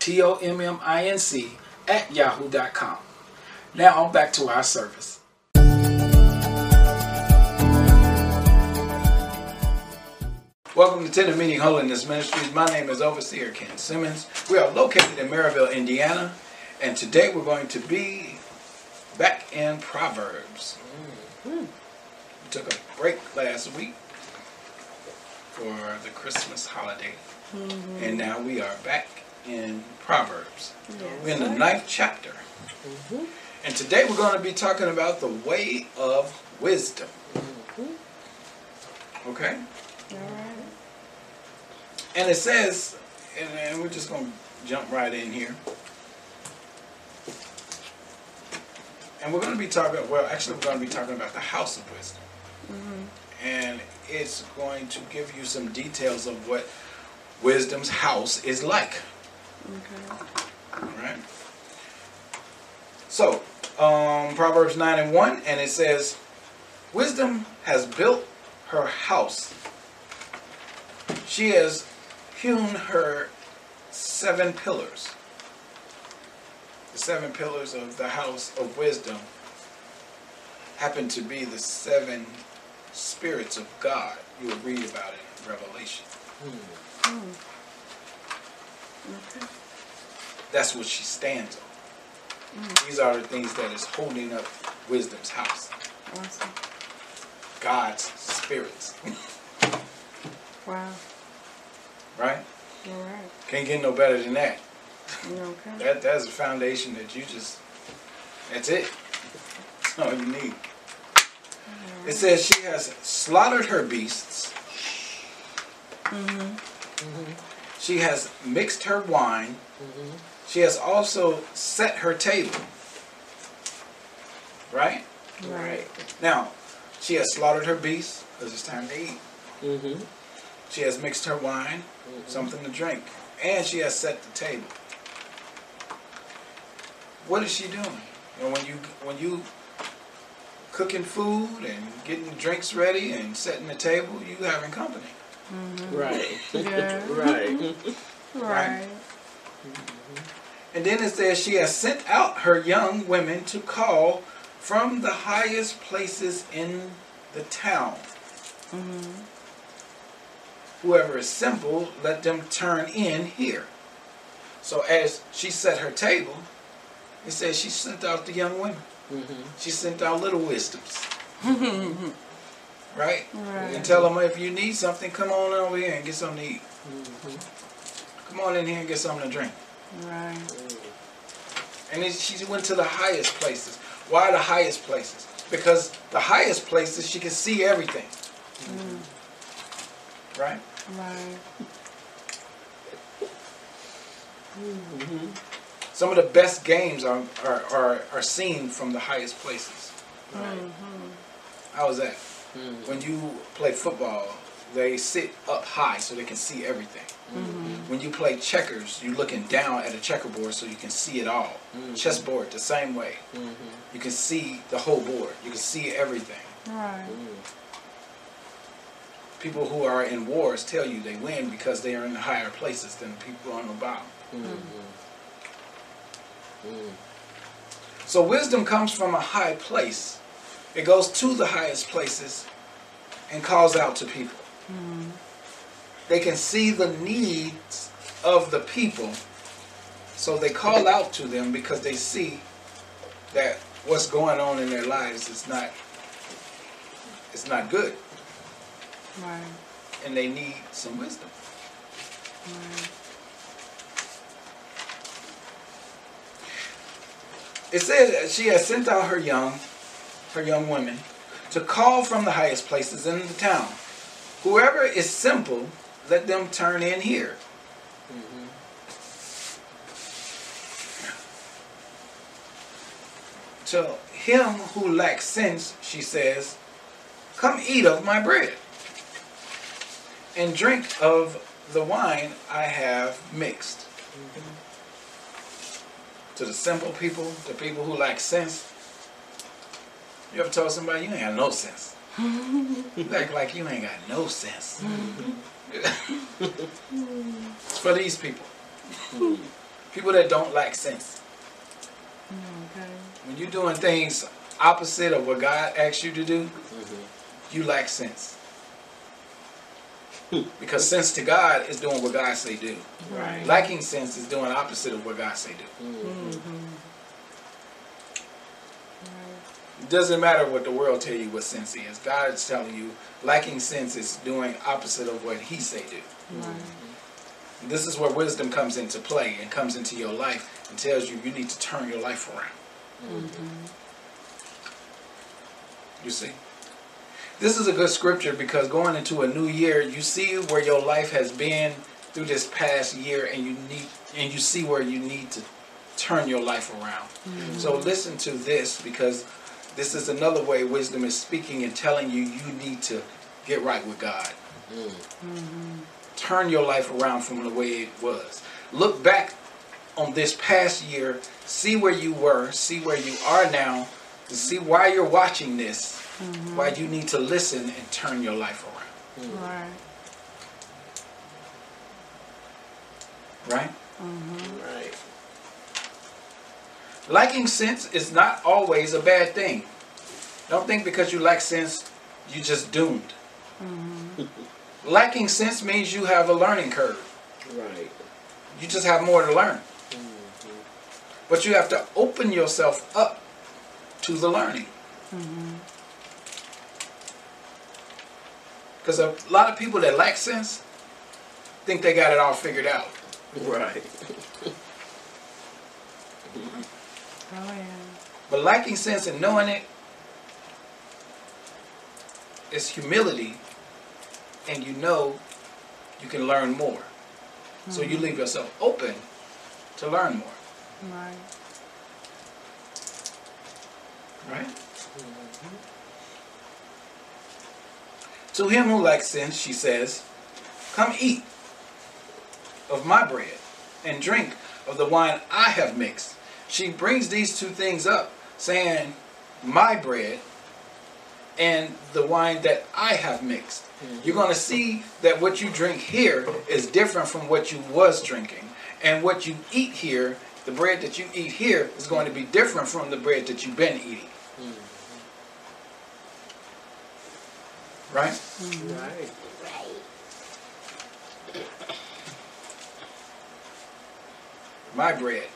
T-O-M-M-I-N-C at yahoo.com. Now on back to our service. Welcome to Tent of Meeting Holiness Ministries. My name is Overseer Ken Simmons. We are located in Merrillville, Indiana, and today we're going to be back in Proverbs. Mm-hmm. We took a break last week for the Christmas holiday, mm-hmm. and now we are back in Proverbs. We're in the ninth chapter. Mm-hmm. And today we're going to be talking about the way of wisdom. Mm-hmm. Okay? And it says, and, and we're just going to jump right in here. And we're going to be talking, well, actually, we're going to be talking about the house of wisdom. Mm-hmm. And it's going to give you some details of what wisdom's house is like. All right. So, um, Proverbs 9 and 1, and it says, Wisdom has built her house. She has hewn her seven pillars. The seven pillars of the house of wisdom happen to be the seven spirits of God. You will read about it in Revelation. That's what she stands on. These are the things that is holding up wisdom's house. Awesome. God's spirits. Wow. right? All right. Can't get no better than that. Okay. That that's a foundation that you just that's it. That's all you need. It says she has slaughtered her beasts. Mhm. Mhm. She has mixed her wine. She has also set her table. Right? Right. Now, she has slaughtered her beasts because it's time to eat. Mm-hmm. She has mixed her wine, mm-hmm. something to drink, and she has set the table. What is she doing? You know, when you when you cooking food and getting drinks ready and setting the table, you having company. Right. Mm-hmm. Yeah. right. Right. Mm-hmm. And then it says she has sent out her young women to call from the highest places in the town. Whoever is simple, let them turn in here. So as she set her table, it says she sent out the young women. Mm-hmm. She sent out little wisdoms. right? Right. And tell them if you need something, come on over here and get something to eat. Come on in here and get something to drink. Right. And then she went to the highest places. Why the highest places? Because the highest places she can see everything. Mm-hmm. Right? Right. Mm-hmm. Some of the best games are, are, are, are seen from the highest places. Right. Mm-hmm. How is that? Mm. When you play football, they sit up high so they can see everything. Mm-hmm. When you play checkers, you're looking down at a checkerboard so you can see it all. Mm-hmm. Chessboard, the same way. Mm-hmm. You can see the whole board. You can see everything. Right. People who are in wars tell you they win because they are in higher places than people on the bottom. So wisdom comes from a high place. It goes to the highest places and calls out to people. They can see the needs of the people. So they call out to them because they see that what's going on in their lives is not is not good, Right. and they need some wisdom. Right. It says she has sent out her young, her young women, to call from the highest places in the town. Whoever is simple, let them turn in here. Mhm. To him who lacks sense, she says, Come eat of my bread and drink of the wine I have mixed. To the simple people, the people who lack sense, you ever told somebody you ain't got no sense? you act like you ain't got no sense. It's for these people. People that don't lack sense. Okay. When you're doing things opposite of what God asks you to do, Mhm. you lack sense. because sense to God is doing what God say do. Right. Lacking sense is doing opposite of what God say do. Mhm. It doesn't matter what the world tell you what sense is. God is telling you lacking sense is doing opposite of what He say do. Right. This is where wisdom comes into play and comes into your life and tells you you need to turn your life around. Mm-hmm. You see? This is a good scripture because going into a new year, you see where your life has been through this past year and you need and you see where you need to turn your life around. Mm-hmm. So listen to this because this is another way wisdom is speaking and telling you you need to get right with God. Mm-hmm. Turn your life around from the way it was. Look back on this past year, see where you were, see where you are now, and see why you're watching this, mm-hmm. why you need to listen and turn your life around. Right. Right? Mm-hmm. Right. Lacking sense is not always a bad thing. Don't think because you lack sense, you just doomed. Mm-hmm. Lacking sense means you have a learning curve. Right. You just have more to learn. Mm-hmm. But you have to open yourself up to the learning. Mm-hmm. Because a lot of people that lack sense think they got it all figured out. Right. Oh yeah. But lacking sense and knowing it is humility, and you know you can learn more. So you mm-hmm. leave yourself open to learn more. Right. Right? To him who lacks sense, she says, Come eat of my bread and drink of the wine I have mixed. She brings these two things up, saying, My bread and the wine that I have mixed. Mm-hmm. You're going to see that what you drink here is different from what you was drinking. And what you eat here, the bread that you eat here, is going to be different from the bread that you've been eating. Mm-hmm. Right? Right. My bread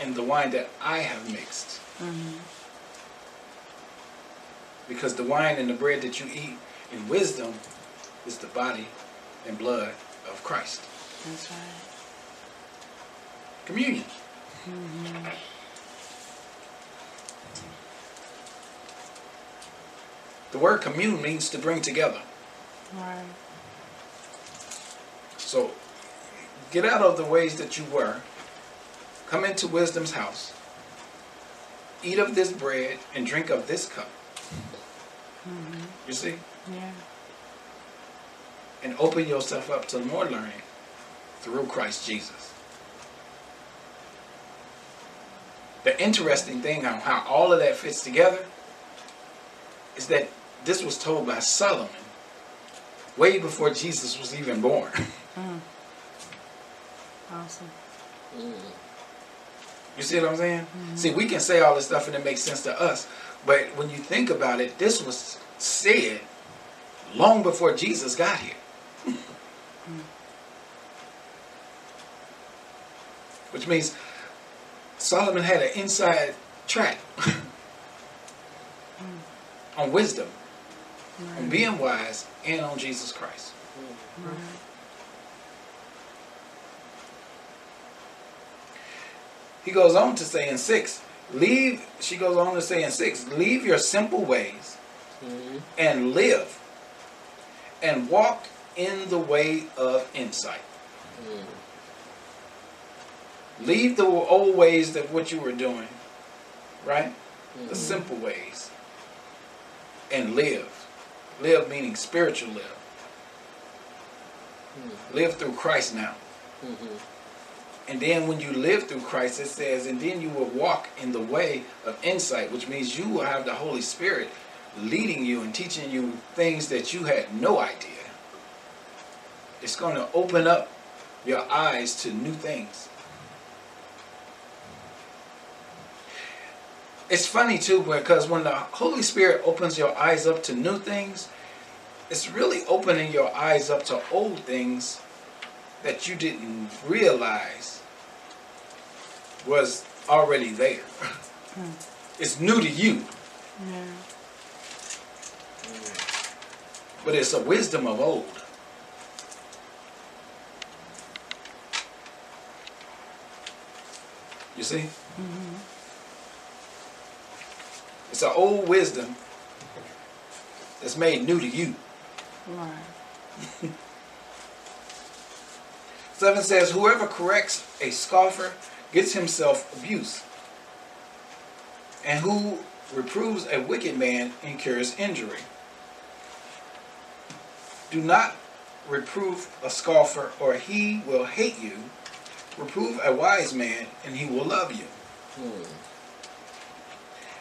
and the wine that I have mixed. Mm-hmm. Because the wine and the bread that you eat in wisdom is the body and blood of Christ. That's right. Communion. Mm-hmm. The word commune means to bring together. Right. So get out of the ways that you were. Come into wisdom's house. Eat of this bread and drink of this cup. Mm-hmm. You see? Yeah. And open yourself up to more learning through Christ Jesus. The interesting thing on how all of that fits together is that this was told by Solomon way before Jesus was even born. Mm. Awesome. Mm. You see what I'm saying? Mm-hmm. See, we can say all this stuff and it makes sense to us, but when you think about it, this was said long before Jesus got here. Mm-hmm. Which means Solomon had an inside track mm-hmm. on wisdom on being wise and on Jesus Christ. Right. He goes on to say in six, leave, she goes on to say in six, leave your simple ways Mhm. and live and walk in the way of insight. Mhm. Leave the old ways that what you were doing, right? The Mhm. simple ways. And live. Live meaning spiritual live. Mhm. Live through Christ now. Mhm. And then when you live through Christ, it says, and then you will walk in the way of insight, which means you will have the Holy Spirit leading you and teaching you things that you had no idea. It's going to open up your eyes to new things. It's funny too because when the Holy Spirit opens your eyes up to new things, it's really opening your eyes up to old things that you didn't realize was already there. Hmm. It's new to you, Yeah. but it's a wisdom of old. You see? Mm-hmm. It's an old wisdom that's made new to you. Right. Seven says, Whoever corrects a scoffer gets himself abuse, and who reproves a wicked man incurs injury. Do not reprove a scoffer, or he will hate you. Reprove a wise man, and he will love you. Mhm.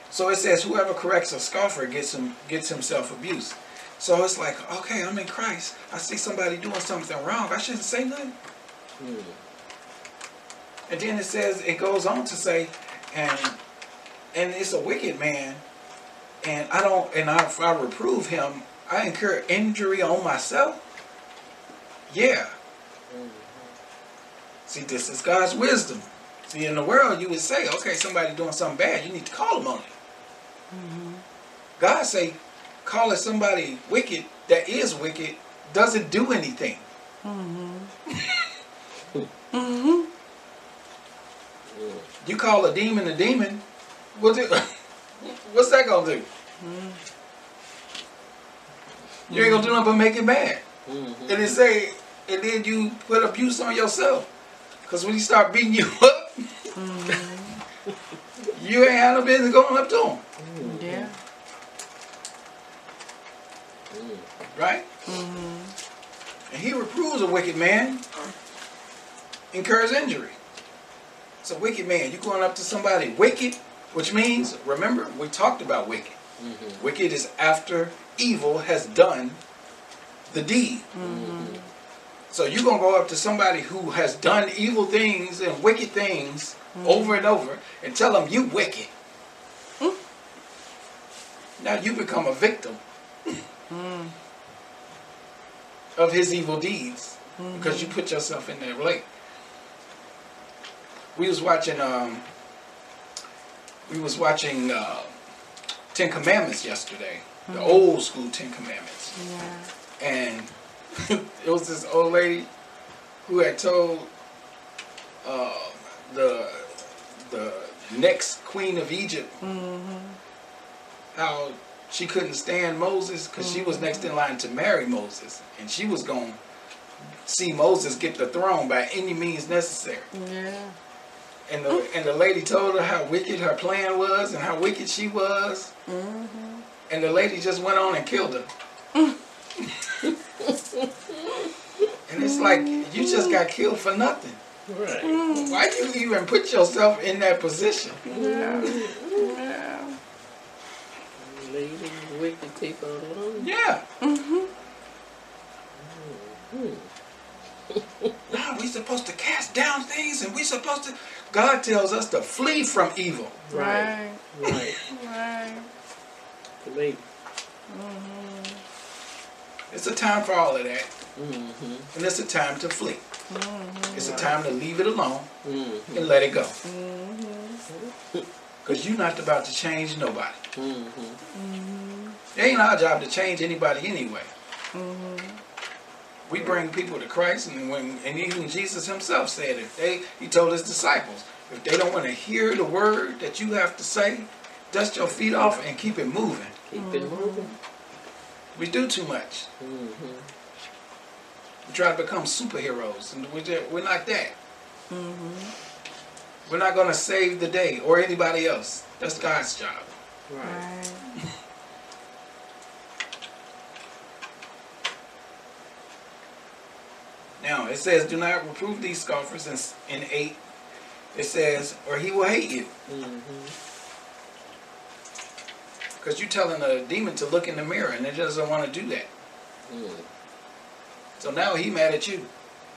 So it says, whoever corrects a scoffer gets him gets himself abuse. So it's like, okay, I'm in Christ. I see somebody doing something wrong. I shouldn't say nothing. And then it says it goes on to say, and and it's a wicked man, and I don't and I, if I reprove him, I incur injury on myself. Yeah. See, this is God's wisdom. See, in the world, you would say, okay, somebody doing something bad, you need to call them on it. Mm-hmm. God say, calling somebody wicked that is wicked doesn't do anything. Mm-hmm. Mhm. You call a demon a demon, what do, what's that gonna do? You ain't gonna do nothing but make it bad. Mhm. And it say, and then you put abuse on yourself. Cause when he start beating you up, you ain't had no business going up to him, Yeah. Mhm. right? And he reproves a wicked man, incurs injury. It's a wicked man. You going up to somebody wicked, which means, remember, we talked about wicked. Mhm. Wicked is after evil has done the deed. Mm-hmm. So you're gonna go up to somebody who has done evil things and wicked things mm-hmm. over and over and tell them you wicked. Hmm. Now you become a victim mm. of his evil deeds because you mm-hmm. put yourself in their lake. We was watching um we was watching uh, Ten Commandments yesterday, the old school Ten Commandments Yeah. and it was this old lady who had told uh, the the next queen of Egypt how she couldn't stand Moses because she was next in line to marry Moses, and she was going to see Moses get the throne by any means necessary. Yeah. And the and the lady told her how wicked her plan was and how wicked she was, and the lady just went on and killed her. and it's like you just got killed for nothing. Right. Why do you even put yourself in that position? Yeah. Yeah. Leaving wicked people alone. Yeah. Mhm. No, we supposed to cast down things, and we supposed to. God tells us to flee from evil. Right. Right. Right. Right. Leave. It's a time for all of that, Mm-hmm. and it's a time to flee. Mm-hmm. It's a time to leave it alone Mhm. and let it go. Because you're not about to change nobody. Mhm. It ain't our job to change anybody anyway. We bring people to Christ, and when and even Jesus Himself said, if they, He told His disciples, if they don't want to hear the word that you have to say, dust your feet off and keep it moving. Keep it moving. We do too much. Mm-hmm. We try to become superheroes, and we're, just, we're not that. Mhm. We're not going to save the day or anybody else. That's God's job. Right. Right. Now, it says, do not reprove these scoffers in, in 8. It says, or he will hate you. Mm-hmm. Because you're telling a demon to look in the mirror, and it doesn't want to do that. Mm. So now he mad at you.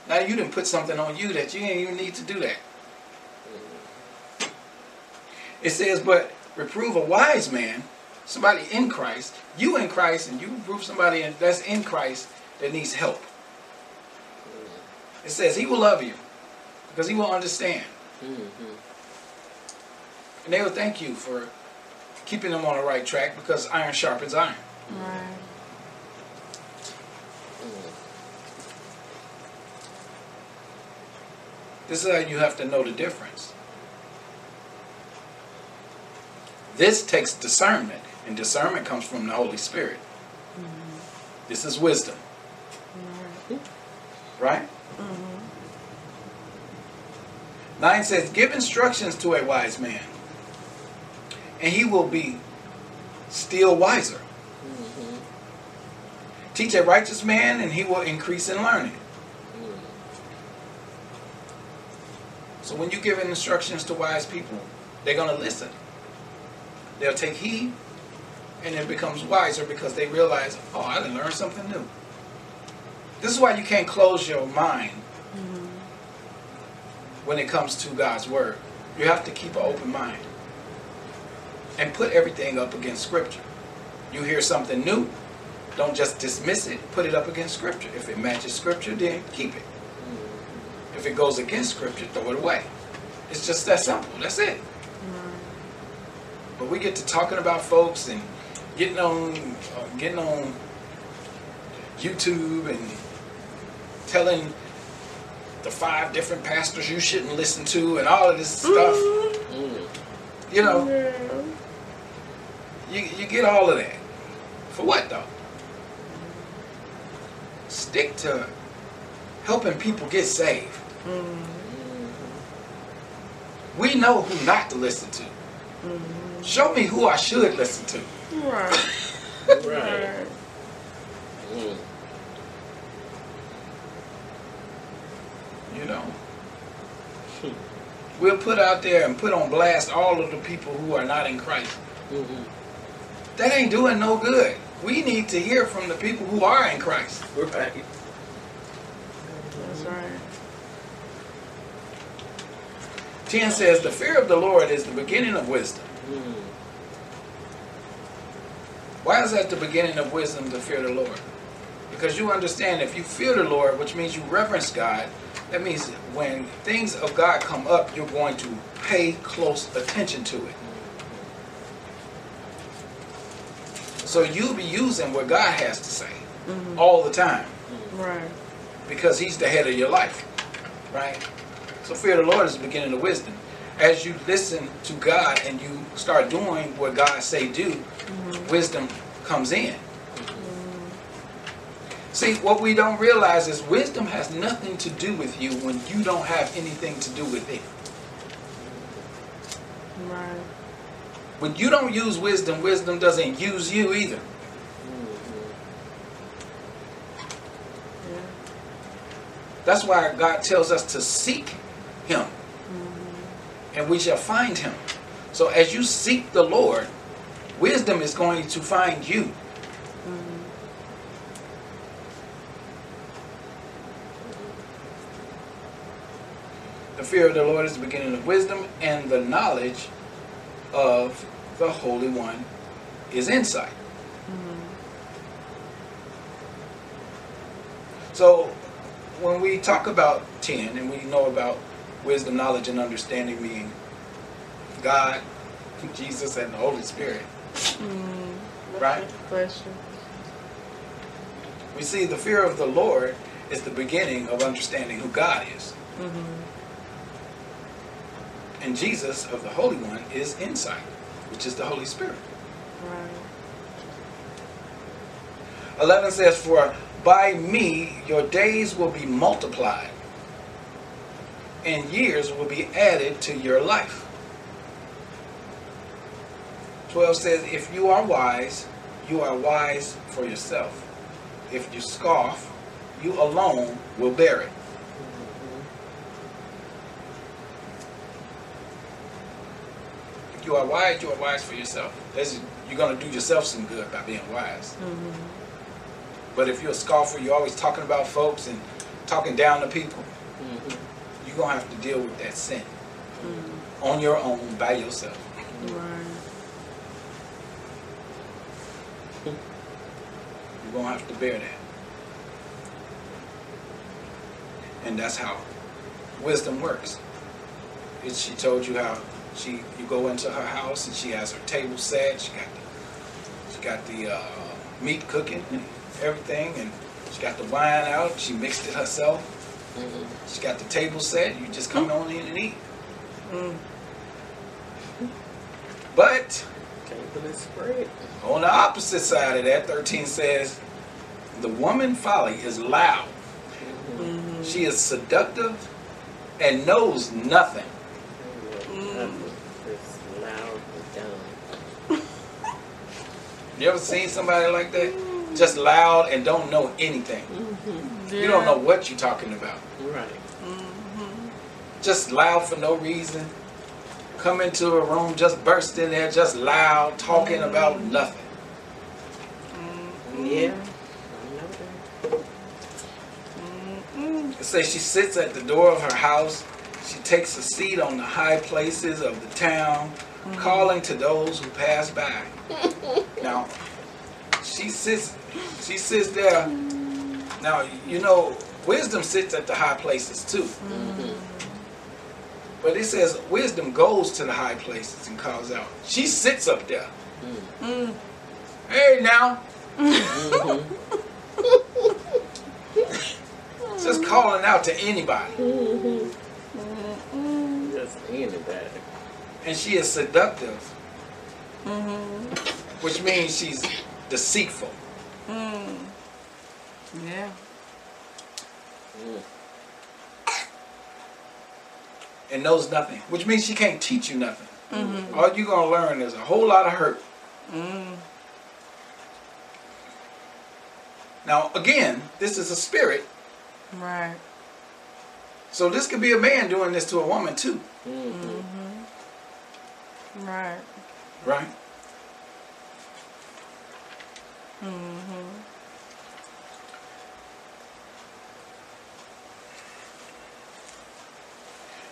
Now you didn't put something on you that you didn't even need to do that. It says, but reprove a wise man, somebody in Christ, you in Christ, and you reprove somebody that's in Christ that needs help. It says he will love you because he will understand. Mm-hmm. And they will thank you for keeping them on the right track because iron sharpens iron. Right. This is how you have to know the difference. This takes discernment, and discernment comes from the Holy Spirit. This is wisdom, Right. Mhm. 9 says, Give instructions to a wise man, and he will be still wiser. Mm-hmm. Teach a righteous man, and he will increase in learning. Mm. So when you give instructions to wise people, they're going to listen. They'll take heed, and it becomes wiser because they realize, oh, I learned something new. This is why you can't close your mind Mhm. when it comes to God's word. You have to keep an open mind and put everything up against Scripture. You hear something new, don't just dismiss it. Put it up against Scripture. If it matches Scripture, then keep it. If it goes against Scripture, throw it away. It's just that simple. That's it. But we get to talking about folks and getting on, uh, getting on YouTube and telling the five different pastors you shouldn't listen to and all of this stuff. Mm. You know, Yeah. you, you get all of that. For what though? Stick to helping people get saved. Mhm. We know who not to listen to. Show me who I should listen to. Right. Right. Right. Mm. You know. We'll put out there and put on blast all of the people who are not in Christ. Mm-hmm. That ain't doing no good. We need to hear from the people who are in Christ. Right. That's right. 10 says, The fear of the Lord is the beginning of wisdom. Mm. Why is that the beginning of wisdom to fear the Lord? Because you understand if you fear the Lord, which means you reverence God, that means when things of God come up, you're going to pay close attention to it. So you'll be using what God has to say Mhm. all the time Right. because He's the head of your life, right? So fear the Lord is the beginning of wisdom. As you listen to God and you start doing what God say do, wisdom comes in. See, what we don't realize is wisdom has nothing to do with you when you don't have anything to do with it. Right. When you don't use wisdom, wisdom doesn't use you either. Mm-hmm. Yeah. That's why God tells us to seek Him, and we shall find Him. So as you seek the Lord, wisdom is going to find you. The fear of the Lord is the beginning of wisdom, and the knowledge of the Holy One is insight. So, when we talk about 10 and we know about wisdom, knowledge, and understanding being God, Jesus, and the Holy Spirit, Right? Bless you. We see the fear of the Lord is the beginning of understanding who God is. Mm-hmm. And Jesus of the Holy One is insight, which is the Holy Spirit. Right. 11 says, For by me your days will be multiplied, and years will be added to your life. 12 says, If you are wise, you are wise for yourself. If you scoff, you alone will bear it. You are wise, you are wise for yourself. That's, you're going to do yourself some good by being wise. Mm-hmm. But if you're a scoffer, you're always talking about folks and talking down to people, Mm-hmm. you're going to have to deal with that sin Mm-hmm. on your own by yourself. Right. You're going to have to bear that. And that's how wisdom works. She told you how she you go into her house and she has her table set. She got the, she got the uh, meat cooking and everything, and she got the wine out. She mixed it herself. Mm-hmm. She got the table set. You just come on in and eat. Mm. But Table is spread. on the opposite side of that, 13 says, the woman folly is loud. Mm-hmm. She is seductive and knows nothing. Mm. It's loud and dumb. You ever seen somebody like that? Just loud and don't know anything. Mm-hmm. You don't know what you're talking about. Right. Mm-hmm. Just loud for no reason. Come into a room, just burst in there, just loud, talking mm-hmm. about nothing. Mm-hmm. Yeah. I know. Mm-mm. It says she sits at the door of her house. She takes a seat on the high places of the town, calling to those who pass by. now, she sits. She sits there. Now, you know, wisdom sits at the high places too. Mm-hmm. But it says wisdom goes to the high places and calls out. She sits up there. Mm. Hey, now, Mm-hmm. just calling out to anybody. Mm-mm. Just anybody. And she is seductive, Mm-hmm. which means she's deceitful. Mm. Yeah. Mm. and knows nothing, which means she can't teach you nothing. Mm-hmm. All you're gonna learn is a whole lot of hurt. Mm. Now, again, this is a spirit, Right. so this could be a man doing this to a woman too, Mm-hmm. Mm-hmm. Right. right? Mm-hmm.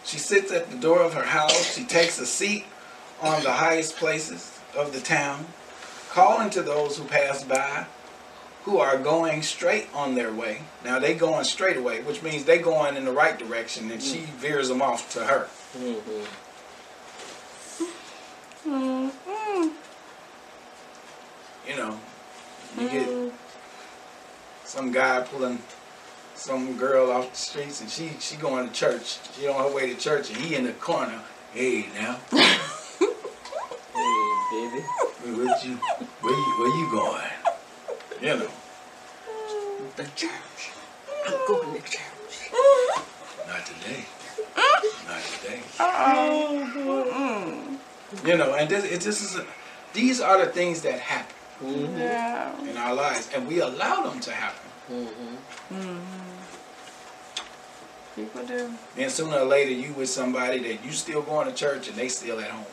She sits at the door of her house. She takes a seat on the highest places of the town, calling to those who pass by, who are going straight on their way. Now they going straight away, which means they going in the right direction, and she veers them off to her. Mm-hmm. Mm-hmm. You know, you get mm. some guy pulling some girl off the streets, and she she going to church. She on her way to church, and he in the corner. Hey, now, Hey, baby. where you where you where you going? You know, mm. The church. Mm. I'm going to church. Mm-hmm. not today, not today. Oh. Mm. You know, and this it this is a, these are the things that happen Mm-hmm. Yeah. in our lives, and we allow them to happen. Mm-hmm. Mm-hmm. People do. Then sooner or later, you with somebody that you still going to church, and they still at home.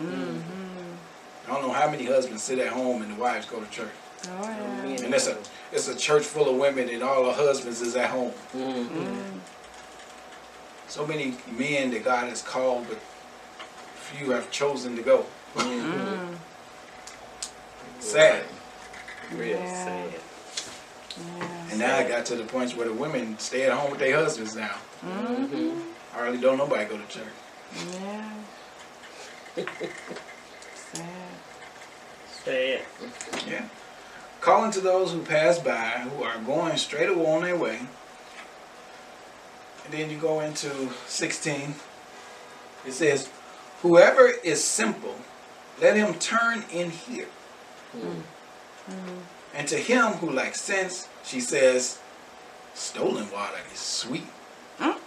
Mm-hmm. I don't know how many husbands sit at home and the wives go to church. Oh yeah. And it's a it's a church full of women and all the husbands is at home. Mm-hmm. Mm. So many men that God has called, but few have chosen to go. Mm. Sad. Real Yeah. sad. Yeah. And now I got to the point where the women stay at home with their husbands now. Mm-hmm. Hardly don't nobody go to church. Yeah. Sad. Say it. Yeah. Calling to those who pass by, who are going straight away on their way. And then you go into 16. It says, Whoever is simple, let him turn in here. And to him who lacks sense, she says, Stolen water is sweet. Mm.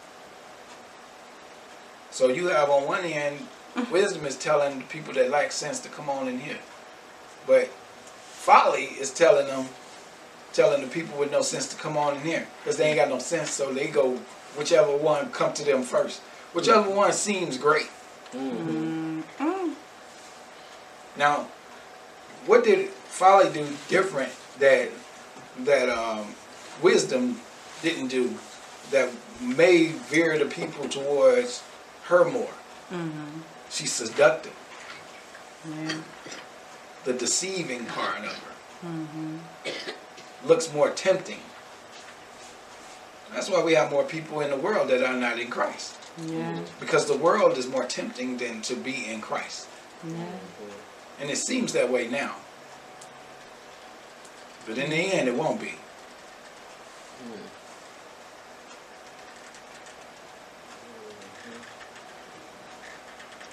So you have on one end, wisdom is telling the people that lack sense to come on in here. But folly is telling them, telling the people with no sense to come on in here. Because they ain't got no sense, so they go whichever one come to them first. Whichever one seems great. Mm-hmm. Mm. Now, what did folly do different that that um, wisdom didn't do that may veer the people towards her more? Mm-hmm. She's seductive, Yeah. the deceiving part of her Mm-hmm. looks more tempting. That's why we have more people in the world that are not in Christ. Yeah. Because the world is more tempting than to be in Christ. Yeah. And it seems that way now. But in the end, it won't be.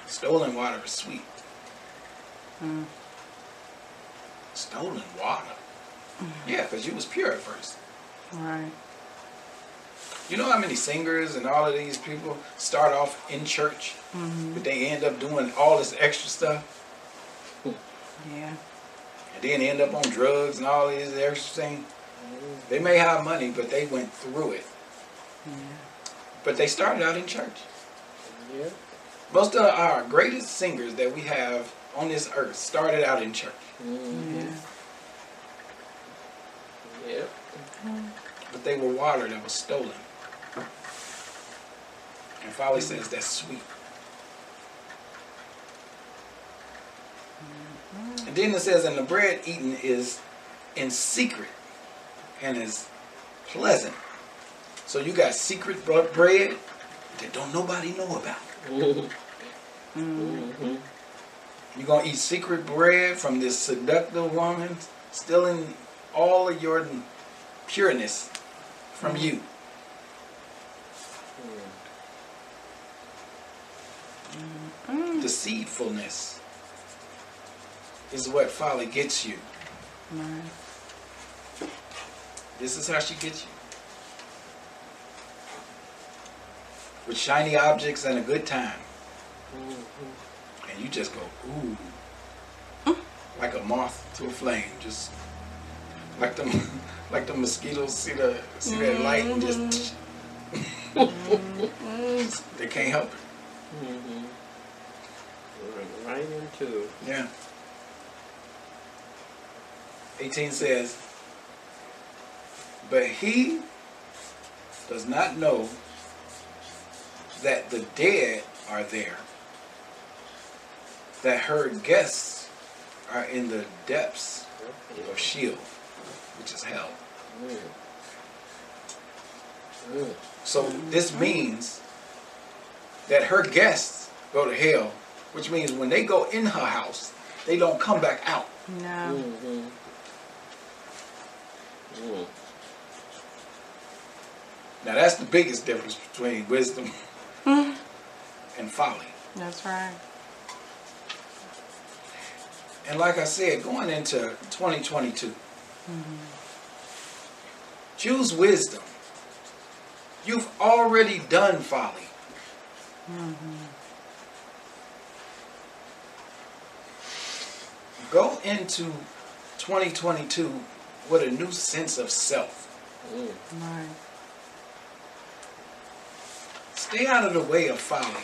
Stolen water is sweet. Mm. Stolen water? Yeah, because you was pure at first. Right. You know how many singers and all of these people start off in church, Mm-hmm. but they end up doing all this extra stuff, Yeah. and then end up on drugs and all these extra things? They may have money, but they went through it. Yeah. But they started out in church. Yeah. Most of our greatest singers that we have on this earth started out in church. Mm-hmm. Yeah. Yep. But they were water that was stolen. And Folly says that's sweet. And then it says, and the bread eaten is in secret and is pleasant. So you got secret bread that don't nobody know about. Mm-hmm. Mm-hmm. You're going to eat secret bread from this seductive woman, stealing all of your pureness from you. Mm. Deceitfulness is what folly gets you. Right. This is how she gets you. With shiny objects and a good time. Mm-hmm. And you just go, ooh. Mm. Like a moth to a flame. Just like them like the mosquitoes see the see that light and just mm-hmm. they can't help it. Mm-hmm. Right into. Yeah. 18 says, But he does not know that the dead are there, that her guests are in the depths of Sheol, which is hell. So this means that her guests go to hell, which means when they go in her house, they don't come back out. No. Mm-hmm. Mm. Now that's the biggest difference between wisdom and folly. That's right. And like I said, going into 2022, choose wisdom. You've already done folly. Go into 2022 with a new sense of self. Mm. Right. Stay out of the way of folly.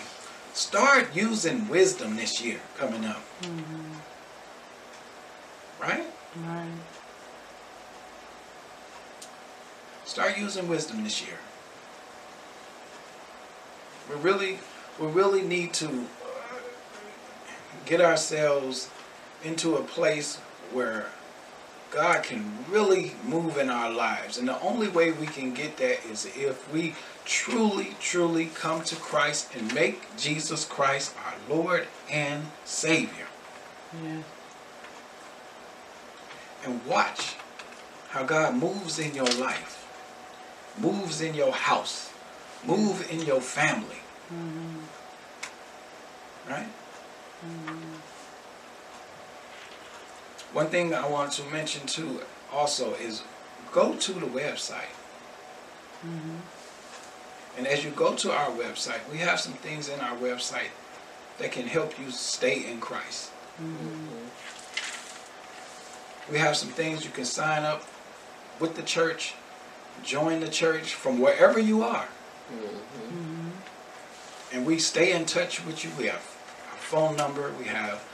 Start using wisdom this year coming up. Right? Right. Start using wisdom this year. We really, we really need to uh, get ourselves into a place where God can really move in our lives. And the only way we can get that is if we truly, truly come to Christ and make Jesus Christ our Lord and Savior. Yeah. and watch how God moves in your life, moves in your house, move in your family. Mm-hmm. Right? Mm-hmm. One thing I want to mention too also is go to the website. Mm-hmm. And as you go to our website, we have some things in our website that can help you stay in Christ. Mm-hmm. We have some things you can sign up with the church, join the church from wherever you are. Mm-hmm. And we stay in touch with you. We have our phone number, we have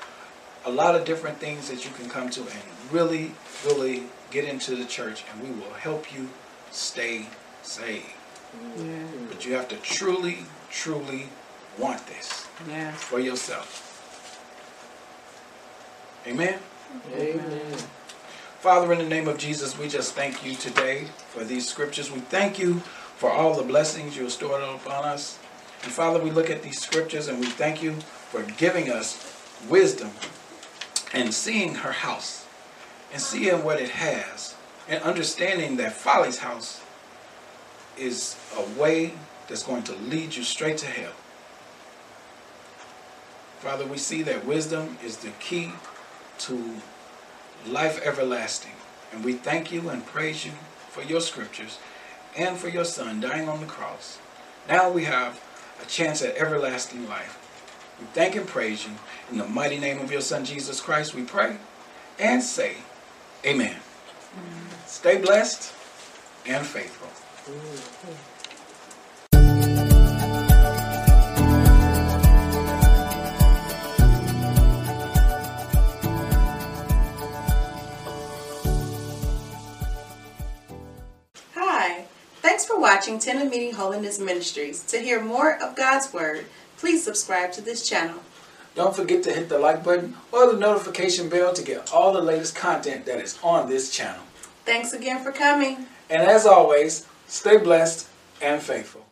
a lot of different things that you can come to and really, really get into the church, and we will help you stay saved. Yeah. But you have to truly, truly want this Yes. for yourself. Amen. Amen. Father, in the name of Jesus, we just thank you today for these scriptures. We thank you for all the blessings you have stored upon us. And Father, we look at these scriptures and we thank you for giving us wisdom and seeing her house and seeing what it has and understanding that Folly's house is a way that's going to lead you straight to hell. Father, we see that wisdom is the key to life everlasting. And we thank you and praise you for your scriptures and for your son dying on the cross. Now we have a chance at everlasting life. We thank and praise you. In the mighty name of your son Jesus Christ, we pray and say, Amen. Stay blessed and faithful. Hi, thanks for watching Tent of Meeting Holiness Ministries. To hear more of God's Word, please subscribe to this channel. Don't forget to hit the like button or the notification bell to get all the latest content that is on this channel. Thanks again for coming. And as always, stay blessed and faithful.